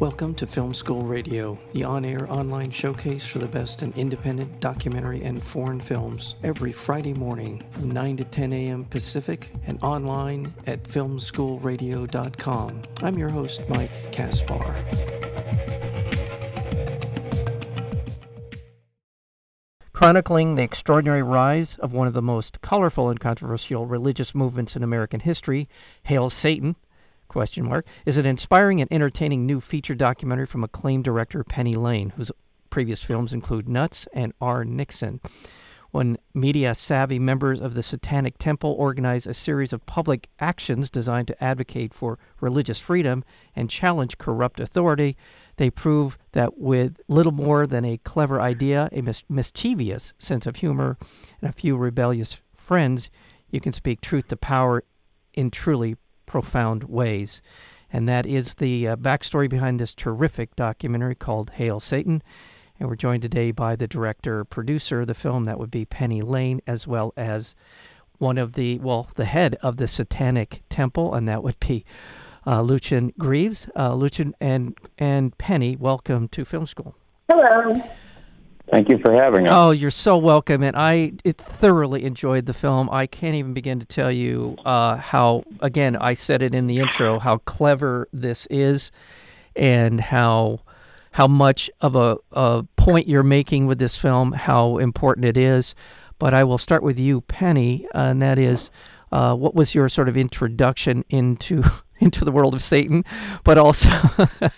Welcome to Film School Radio, the on air online showcase for the best in independent documentary and foreign films, every Friday morning from 9 to 10 a.m. Pacific and online at filmschoolradio.com. I'm your host, Mike Kaspar. Chronicling the extraordinary rise of one of the most colorful and controversial religious movements in American history, Hail Satan, question mark, is an inspiring and entertaining new feature documentary from acclaimed director Penny Lane, whose previous films include Nuts and Our Nixon. When media savvy members of the Satanic Temple organize a series of public actions designed to advocate for religious freedom and challenge corrupt authority, they prove that with little more than a clever idea, a mis- mischievous sense of humor, and a few rebellious friends, you can speak truth to power in truly profound ways. And that is the uh, backstory behind this terrific documentary called Hail Satan. And we're joined today by the director, producer of the film, that would be Penny Lane, as well as one of the, well, the head of the Satanic Temple, and that would be uh, Lucien Greaves. Uh, and, and Penny, welcome to Film School. Hello. Thank you for having us. Oh, you're so welcome, and I thoroughly enjoyed the film. I can't even begin to tell you uh, how. Again, I said it in the intro how clever this is, and how how much of a, a point you're making with this film, how important it is. But I will start with you, Penny, and that is, uh, what was your sort of introduction into into the world of Satan, but also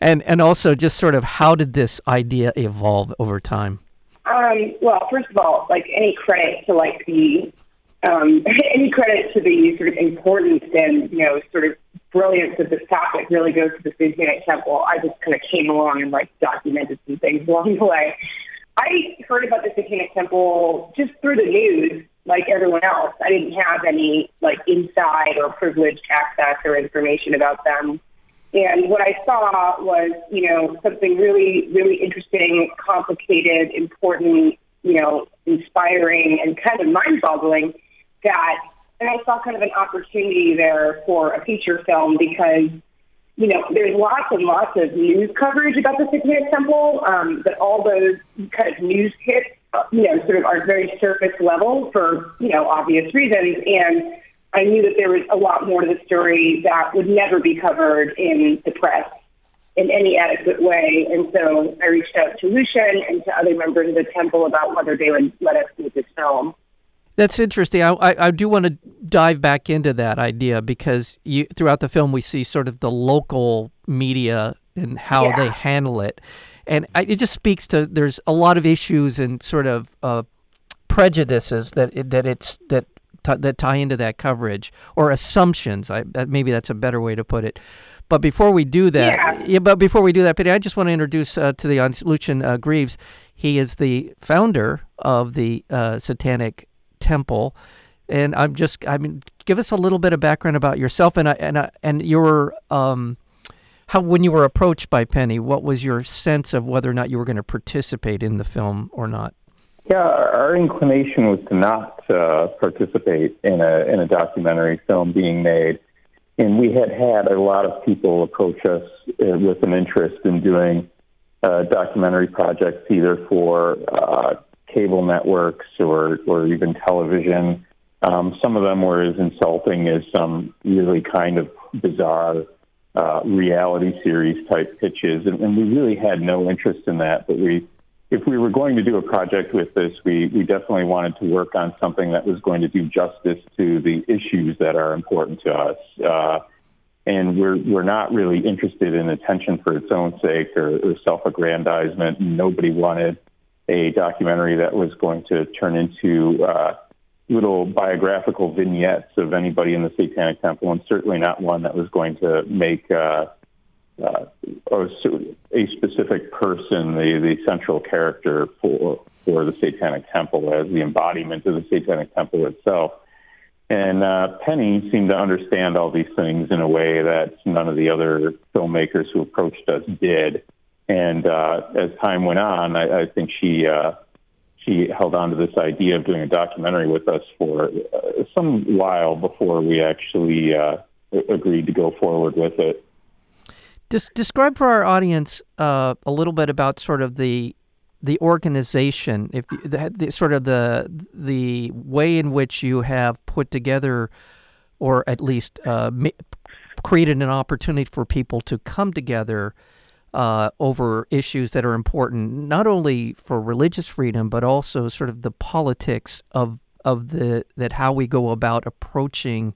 and and also just sort of how did this idea evolve over time? Um, well, first of all, like any credit to like the um, any credit to the sort of importance and you know sort of brilliance of this topic really goes to the Satanic Temple. I just kind of came along and like documented some things along the way. I heard about the Satanic Temple just through the news like everyone else. I didn't have any like inside or privileged access or information about them. And what I saw was, you know, something really, really interesting, complicated, important, you know, inspiring, and kind of mind-boggling. That, and I saw kind of an opportunity there for a feature film because, you know, there's lots and lots of news coverage about the Satanic Temple, um, but all those kind of news hits you know, sort of are very surface level for, you know, obvious reasons. And I knew that there was a lot more to the story that would never be covered in the press in any adequate way. And so I reached out to Lucien and to other members of the temple about whether they would let us do this film. That's interesting. I, I, I, do want to dive back into that idea because you, throughout the film we see sort of the local media and how yeah. they handle it and I, it just speaks to there's a lot of issues and sort of uh, prejudices that it, that it's that t- that tie into that coverage or assumptions. I that, maybe that's a better way to put it. But before we do that, yeah. yeah but before we do that, Penny, I just want to introduce uh, to the audience Lucien uh, Greaves. He is the founder of the uh, Satanic Temple, and I'm just I mean, give us a little bit of background about yourself and and and your um, how when you were approached by Penny, what was your sense of whether or not you were going to participate in the film or not? Yeah, our inclination was to not uh, participate in a in a documentary film being made, and we had had a lot of people approach us uh, with an interest in doing uh, documentary projects, either for uh, cable networks or or even television. Um, some of them were as insulting as some really kind of bizarre uh, reality series type pitches, and, and we really had no interest in that. But we, if we were going to do a project with this, we we definitely wanted to work on something that was going to do justice to the issues that are important to us. Uh, and we're we're not really interested in attention for its own sake or, or self-aggrandizement. Nobody wanted a documentary that was going to turn into uh, little biographical vignettes of anybody in the Satanic Temple, and certainly not one that was going to make uh, uh, a, specific person the, the central character for for the Satanic Temple as the embodiment of the Satanic Temple itself. And uh, Penny seemed to understand all these things in a way that none of the other filmmakers who approached us did. And uh, as time went on, I, I think she uh, she held on to this idea of doing a documentary with us for uh, some while before we actually uh, agreed to go forward with it. Des- describe for our audience uh, a little bit about sort of the the organization, if the, the, sort of the the way in which you have put together, or at least uh, ma- created an opportunity for people to come together uh, over issues that are important, not only for religious freedom, but also sort of the politics of of the that how we go about approaching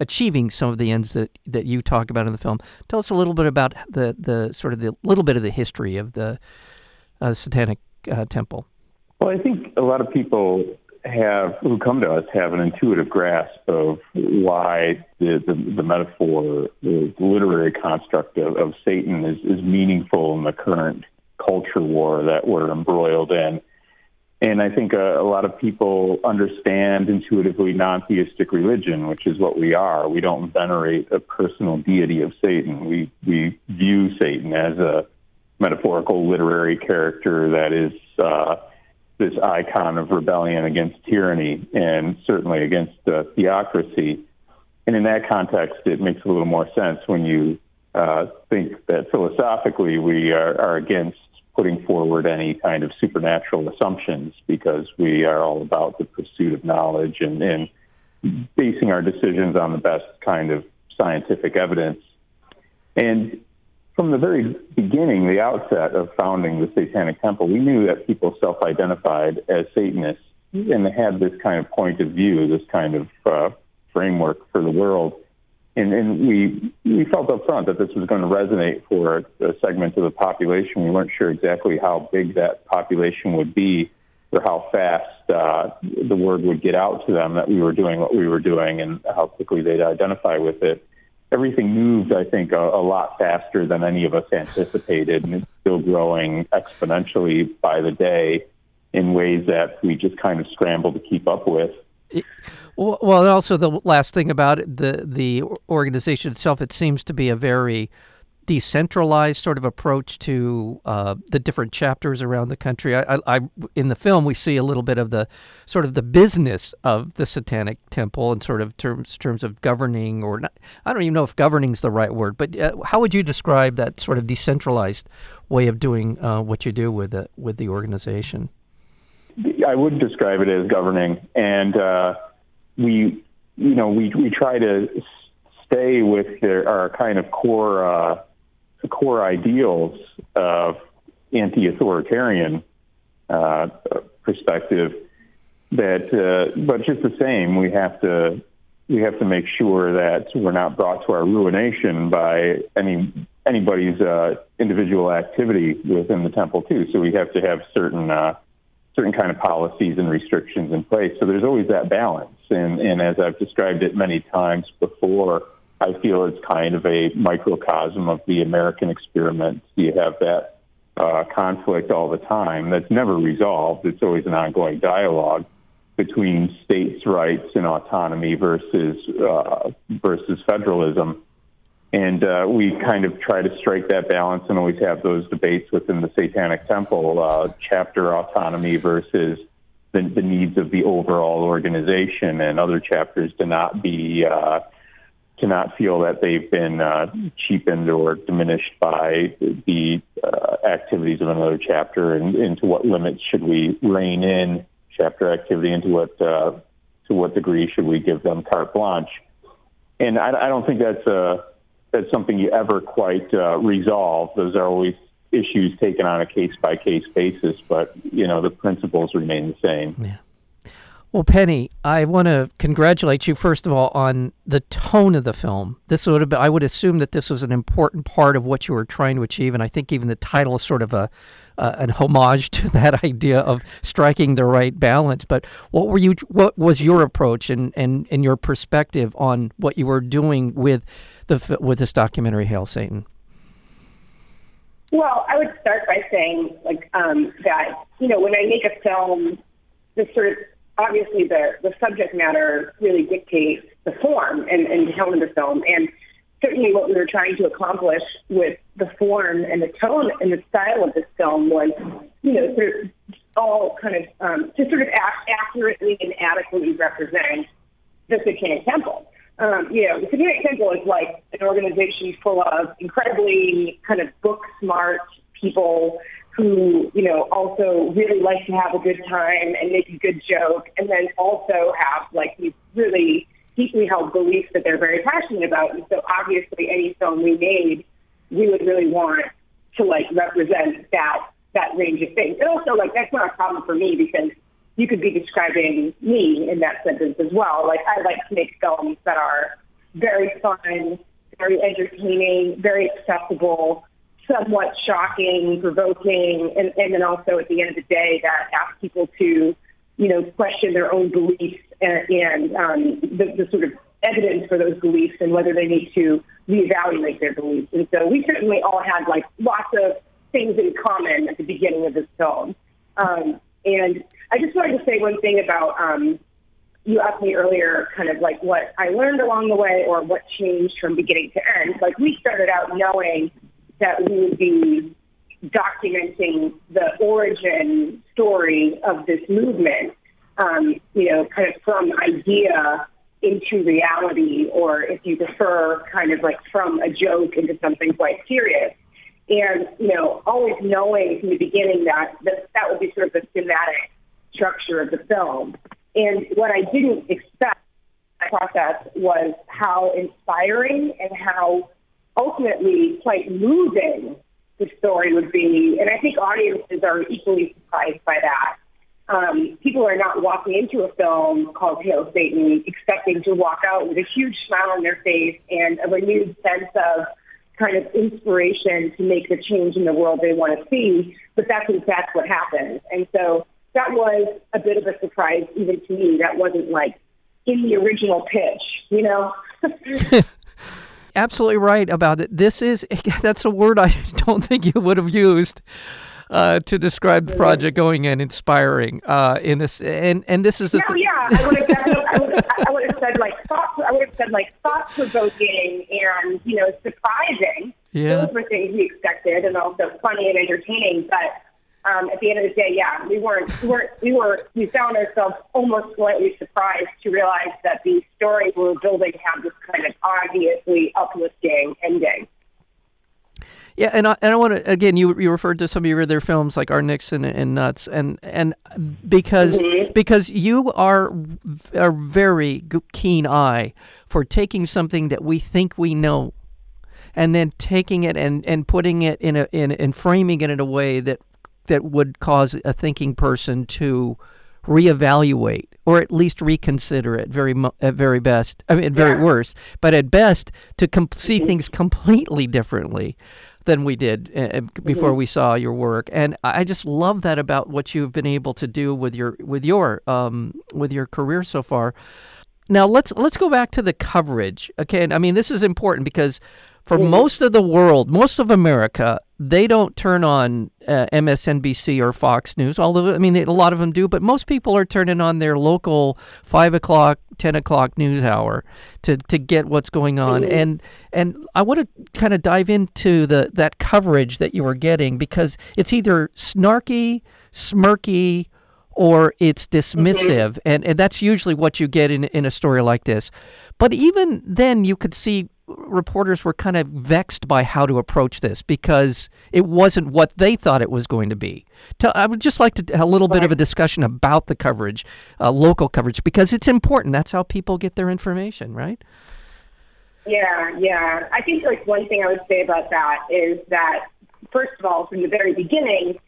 achieving some of the ends that, that you talk about in the film. Tell us a little bit about the, the sort of the little bit of the history of the uh, Satanic uh, Temple. Well, I think a lot of people have who come to us have an intuitive grasp of why the the, the metaphor, the literary construct of, of Satan is, is meaningful in the current culture war that we're embroiled in. And I think a, a lot of people understand intuitively non theistic religion, which is what we are. We don't venerate a personal deity of Satan. We, we view Satan as a metaphorical literary character that is uh, this icon of rebellion against tyranny and certainly against uh, theocracy. And in that context, it makes a little more sense when you uh, think that philosophically we are, are against putting forward any kind of supernatural assumptions because we are all about the pursuit of knowledge and, and basing our decisions on the best kind of scientific evidence. And from the very beginning, the outset of founding the Satanic Temple, we knew that people self identified as Satanists and had this kind of point of view, this kind of uh, framework for the world and, and we we felt up front that this was going to resonate for a, a segment of the population. We weren't sure exactly how big that population would be or how fast uh, the word would get out to them that we were doing what we were doing and how quickly they'd identify with it. Everything moved, I think, a, a lot faster than any of us anticipated, and it's still growing exponentially by the day in ways that we just kind of scramble to keep up with. Well, also the last thing about it, the the organization itself, it seems to be a very decentralized sort of approach to uh, the different chapters around the country. I, I, I, in the film, we see a little bit of the sort of the business of the Satanic Temple and sort of terms terms of governing, or not, I don't even know if governing is the right word, but uh, how would you describe that sort of decentralized way of doing uh, what you do with the with the organization? I would describe it as governing, and uh, we, you know, we we try to stay with their, our kind of core uh, core ideals of anti-authoritarian uh, perspective. That, uh, but just the same, we have to we have to make sure that we're not brought to our ruination by any anybody's uh, individual activity within the temple too. So we have to have certain uh, certain kind of policies and restrictions in place. So there's always that balance. And, and as I've described it many times before, I feel it's kind of a microcosm of the American experiment. You have that uh, conflict all the time that's never resolved. It's always an ongoing dialogue between states' rights and autonomy versus uh, versus federalism. And uh, we kind of try to strike that balance and always have those debates within the Satanic Temple, uh, chapter autonomy versus the, the, needs of the overall organization, and other chapters to not be uh, to not feel that they've been uh, cheapened or diminished by the uh, activities of another chapter, and, and, to what limits should we rein in chapter activity, and to what uh, to what degree should we give them carte blanche? And I, I don't think that's a that's something you ever quite uh, resolve. Those are always issues taken on a case by case basis, but you know the principles remain the same. Yeah. Well, Penny, I want to congratulate you first of all on the tone of the film. This would have been, I would assume that this was an important part of what you were trying to achieve, and I think even the title is sort of a uh, an homage to that idea of striking the right balance. But what were you? What was your approach and and and your perspective on what you were doing with the with this documentary, Hail Satan? Well, I would start by saying like um, that you know when I make a film, the sort of obviously the, the subject matter really dictates the form and, and tone of the film. And certainly what we were trying to accomplish with the form and the tone and the style of this film was, you know, sort of all kind of um, to sort of ac- accurately and adequately represent the Satanic Temple. um, you know, the Satanic Temple is like an organization full of incredibly kind of book smart people who, you know, also really like to have a good time and make a good joke, and then also have like these really deeply held beliefs that they're very passionate about. And so obviously, any film we made, we would really want to like represent that that range of things. And also, like that's not a problem for me because you could be describing me in that sentence as well. Like I like to make films that are very fun, very entertaining, very accessible, somewhat shocking, provoking, and, and then also at the end of the day that asks people to, you know, question their own beliefs and, and um, the, the sort of evidence for those beliefs and whether they need to reevaluate their beliefs. And so we certainly all had like lots of things in common at the beginning of this film. Um, and I just wanted to say one thing about um, you asked me earlier, kind of like what I learned along the way or what changed from beginning to end. Like we started out knowing that we would be documenting the origin story of this movement, um, you know, kind of from idea into reality, or if you prefer, kind of like from a joke into something quite serious. And, you know, always knowing from the beginning that that, that would be sort of the thematic structure of the film. And what I didn't expect process was how inspiring and how ultimately quite moving the story would be. And I think audiences are equally surprised by that. Um, people are not walking into a film called Hail Satan expecting to walk out with a huge smile on their face and a renewed sense of kind of inspiration to make the change in the world they want to see. But that's in fact what happens. And so that was a bit of a surprise even to me. That wasn't like in the original pitch, you know? Absolutely right about it. This is, that's a word I don't think you would have used. Uh, to describe the project going in inspiring uh, in this and and this is the yeah, th- yeah. I would have I would, I would have said like thought I would have said like thought provoking and you know surprising. Yeah. Those were things we expected and also funny and entertaining. But um, at the end of the day, yeah, we weren't, we weren't, we were, we found ourselves almost slightly surprised to realize that the story we were building had this kind of obviously uplifting ending. Yeah, and I, and I want to again. You you referred to some of your other films like Our Nixon and Nuts, and and because mm-hmm. because you are a very keen eye for taking something that we think we know, and then taking it and, and putting it in a in and framing it in a way that that would cause a thinking person to reevaluate or at least reconsider it very at very best i mean at very yeah. worst but at best to com- see mm-hmm. things completely differently than we did uh, before mm-hmm. we saw your work and i just love that about what you've been able to do with your with your um, with your career so far now let's let's go back to the coverage okay and i mean this is important because for mm-hmm. most of the world, most of America, they don't turn on uh, MSNBC or Fox News. Although I mean, a lot of them do, but most people are turning on their local five o'clock, ten o'clock news hour to to get what's going on. Mm-hmm. And and I want to kind of dive into the that coverage that you were getting because it's either snarky, smirky, or it's dismissive, mm-hmm. and and that's usually what you get in in a story like this. But even then, you could see reporters were kind of vexed by how to approach this because it wasn't what they thought it was going to be. I would just like to a little bit of a discussion about the coverage, uh, local coverage, because it's important. That's how people get their information, right? Yeah, yeah. I think like one thing I would say about that is that first of all, from the very beginning,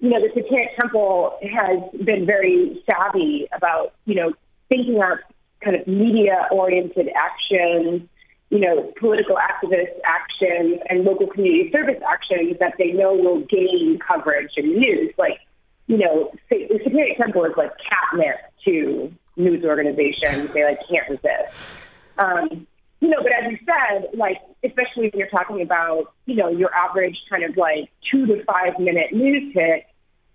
you know, the Satanic Temple has been very savvy about you know thinking up kind of media oriented actions you know, political activist actions and local community service actions that they know will gain coverage in the news. Like, you know, the Satanic Temple is like catnip to news organizations. They like can't resist. Um, you know, but as you said, like, especially when you're talking about, you know, your average kind of like two to five minute news hit,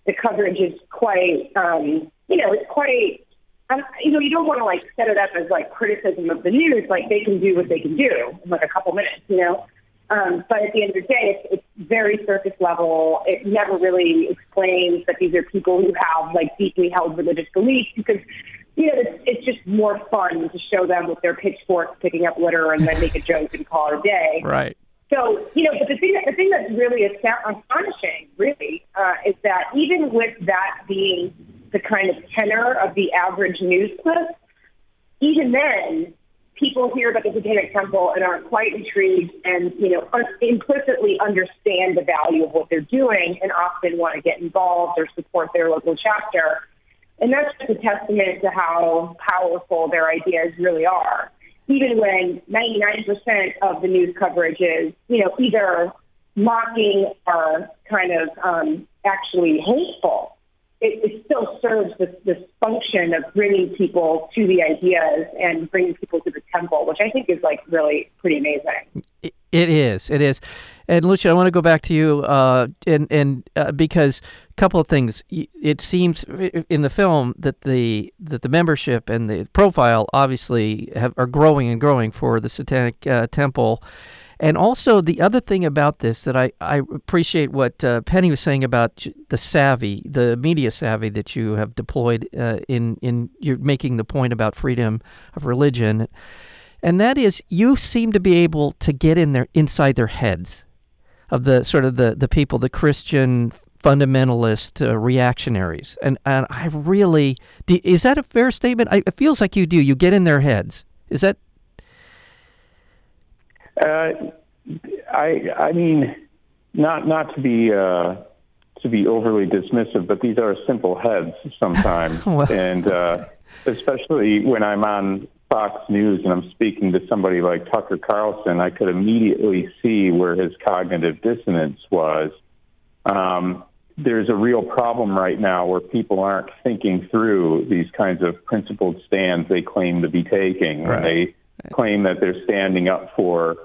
the coverage is quite, um, you know, it's quite and you know, you don't want to like set it up as like criticism of the news. Like they can do what they can do in like a couple minutes, you know. Um, but at the end of the day, it's, it's very surface level. It never really explains that these are people who have like deeply held religious beliefs because you know, it's, it's just more fun to show them with their pitchforks picking up litter and then make a joke and call it a day. Right. So, you know, but the thing, the thing that's really astonishing, really, uh, is that even with that being the kind of tenor of the average news clip, even then, people hear about the Satanic Temple and are quite intrigued and, you know, un- implicitly understand the value of what they're doing and often want to get involved or support their local chapter. And that's just a testament to how powerful their ideas really are. Even when 99% of the news coverage is, you know, either mocking or kind of um, actually hateful, it, it still serves this, this function of bringing people to the ideas and bringing people to the temple, which I think is like really pretty amazing. It, it is. It is. And Lucien, I want to go back to you, uh, and and uh, because a couple of things. It seems in the film that the that the membership and the profile obviously have, are growing and growing for the Satanic uh, Temple. And also the other thing about this that I, I appreciate what uh, Penny was saying about the savvy, the media savvy that you have deployed uh, in in you're making the point about freedom of religion, and that is you seem to be able to get in there inside their heads of the sort of the the people, the Christian fundamentalist uh, reactionaries, and and I really do, is that a fair statement? I, it feels like you do. You get in their heads. Is that uh, I I mean, not not to be uh, to be overly dismissive, but these are simple heads sometimes, well, and uh, especially when I'm on Fox News and I'm speaking to somebody like Tucker Carlson, I could immediately see where his cognitive dissonance was. Um, there's a real problem right now where people aren't thinking through these kinds of principled stands they claim to be taking. Right. They claim that they're standing up for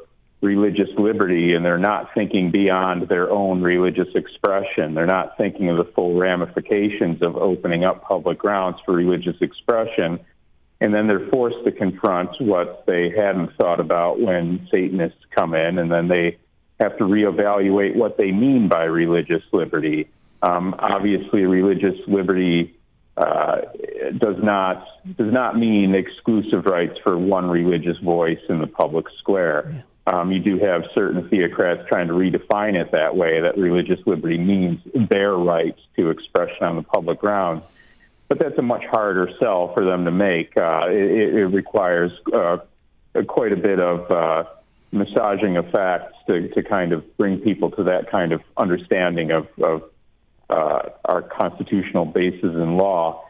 religious liberty and they're not thinking beyond their own religious expression. They're not thinking of the full ramifications of opening up public grounds for religious expression. And then they're forced to confront what they hadn't thought about when Satanists come in, and then they have to reevaluate what they mean by religious liberty. Um, obviously, religious liberty uh, does not does not mean exclusive rights for one religious voice in the public square. Um, you do have certain theocrats trying to redefine it that way, that religious liberty means their rights to expression on the public grounds. But that's a much harder sell for them to make. Uh, it, it, requires uh, quite a bit of uh, massaging of facts to, to kind of bring people to that kind of understanding of, of uh, our constitutional basis in law.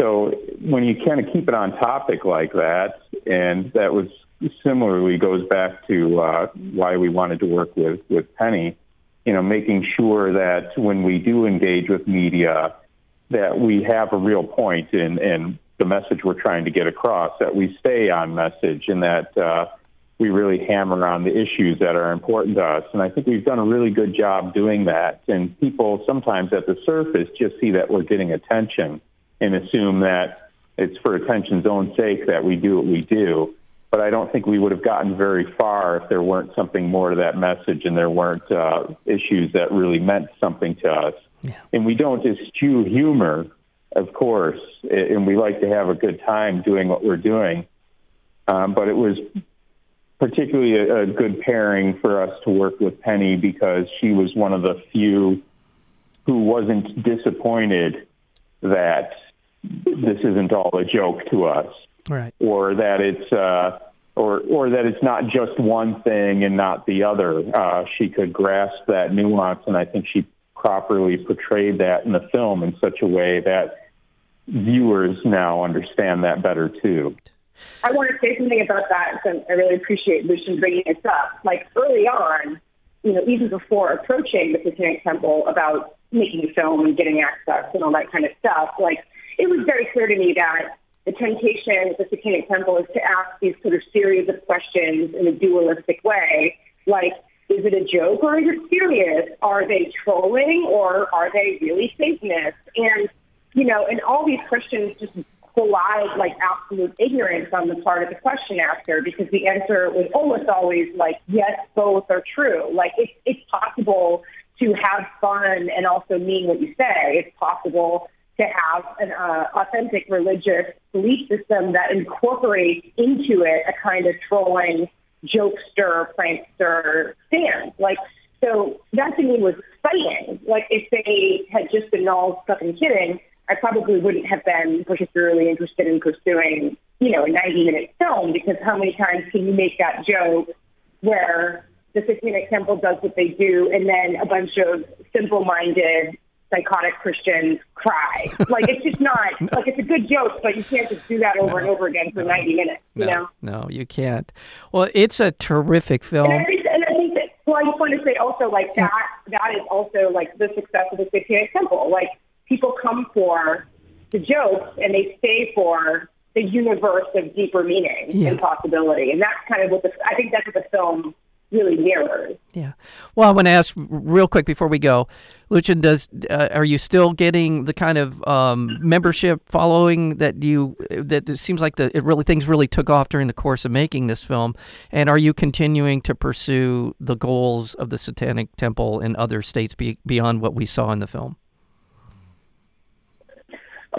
So when you kind of keep it on topic like that, and that was similarly goes back to uh, why we wanted to work with with Penny, you know, making sure that when we do engage with media, that we have a real point in in the message we're trying to get across, that we stay on message, and that uh, we really hammer on the issues that are important to us. And I think we've done a really good job doing that. And people sometimes at the surface just see that we're getting attention and assume that it's for attention's own sake that we do what we do. But I don't think we would have gotten very far if there weren't something more to that message and there weren't uh, issues that really meant something to us. Yeah. And we don't eschew humor, of course, and we like to have a good time doing what we're doing. Um, but it was particularly a, a good pairing for us to work with Penny because she was one of the few who wasn't disappointed that this isn't all a joke to us, right? Or that it's uh, or or that it's not just one thing and not the other. Uh, she could grasp that nuance, and I think she properly portrayed that in the film in such a way that viewers now understand that better too. I want to say something about that. So I really appreciate Lucien bringing this up. Like early on, you know, even before approaching the Satanic Temple about making a film and getting access and all that kind of stuff, like it was very clear to me that the temptation of the Satanic Temple is to ask these sort of series of questions in a dualistic way, like, is it a joke or is it serious? Are they trolling or are they really Satanists? And, you know, and all these questions just belied like absolute ignorance on the part of the question asker because the answer was almost always like, yes, both are true. Like it's, it's possible to have fun and also mean what you say. It's possible to have an uh, authentic religious belief system that incorporates into it a kind of trolling, jokester, prankster stance. Like, so that to me was exciting. Like, if they had just been all fucking kidding, I probably wouldn't have been particularly interested in pursuing, you know, a 90 minute film because how many times can you make that joke where the Satanic Temple does what they do and then a bunch of simple minded psychotic Christians cry. Like it's just not no. like it's a good joke, but you can't just do that over no. and over again for no. ninety minutes. You know? No, you can't. Well, it's a terrific film. And I, think, and I think that well, I just want to say also like that that is also like the success of the Satanic Temple. Like people come for the jokes and they stay for the universe of deeper meaning yeah. and possibility, and that's kind of what the I think that's what the film really mirrors. Yeah. Well, I want to ask real quick before we go, Lucien, does uh, are you still getting the kind of um, membership following that you that it seems like the it really things really took off during the course of making this film, and are you continuing to pursue the goals of the Satanic Temple in other states be, beyond what we saw in the film?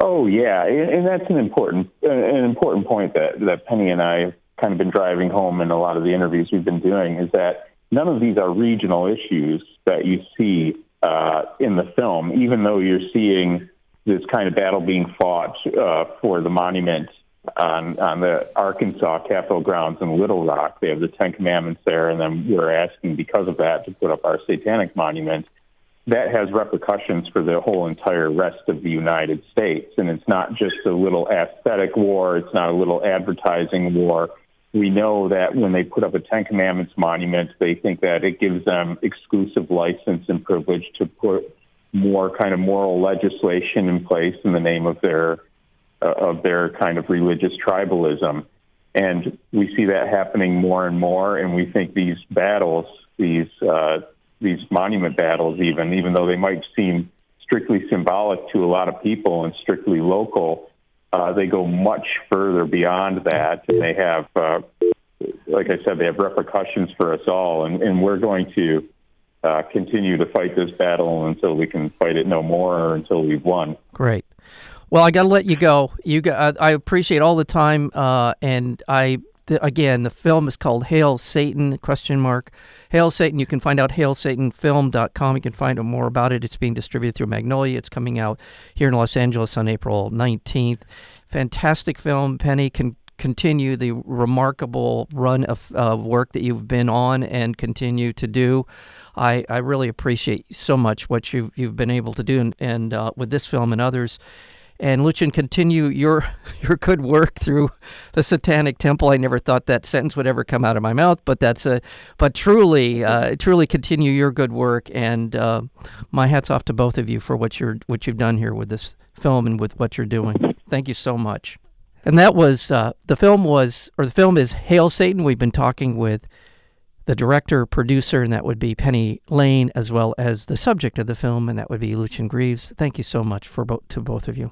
Oh yeah, and that's an important an important point that that Penny and I kind of been driving home in a lot of the interviews we've been doing is that none of these are regional issues that you see uh, in the film, even though you're seeing this kind of battle being fought uh, for the monument on, on the Arkansas Capitol grounds in Little Rock. They have the Ten Commandments there, and then we're asking because of that to put up our satanic monument. That has repercussions for the whole entire rest of the United States. And it's not just a little aesthetic war, it's not a little advertising war we know that when they put up a Ten Commandments monument, they think that it gives them exclusive license and privilege to put more kind of moral legislation in place in the name of their uh, of their kind of religious tribalism. And we see that happening more and more. And we think these battles, these uh, these monument battles, even even though they might seem strictly symbolic to a lot of people and strictly local, uh, they go much further beyond that, and they have, uh, like I said, they have repercussions for us all, and, and we're going to uh, continue to fight this battle until we can fight it no more, or until we've won. Great. Well, I got to let you go. You, I appreciate all the time, uh, and I the, again, the film is called Hail Satan? Question mark. Hail Satan. You can find out hailsatanfilm.com. You can find out more about it. It's being distributed through Magnolia. It's coming out here in Los Angeles on April 19th. Fantastic film. Penny can continue the remarkable run of, work that you've been on and continue to do. I, I really appreciate so much what you've, you've been able to do and, and uh, with this film and others and Lucien, continue your your good work through the Satanic Temple. I never thought that sentence would ever come out of my mouth, but that's a but truly, uh, truly continue your good work. And uh, my hats off to both of you for what you're what you've done here with this film and with what you're doing. Thank you so much. And that was uh, the film was or the film is Hail Satan. We've been talking with the director, producer, and that would be Penny Lane, as well as the subject of the film, and that would be Lucien Greaves. Thank you so much for both to both of you.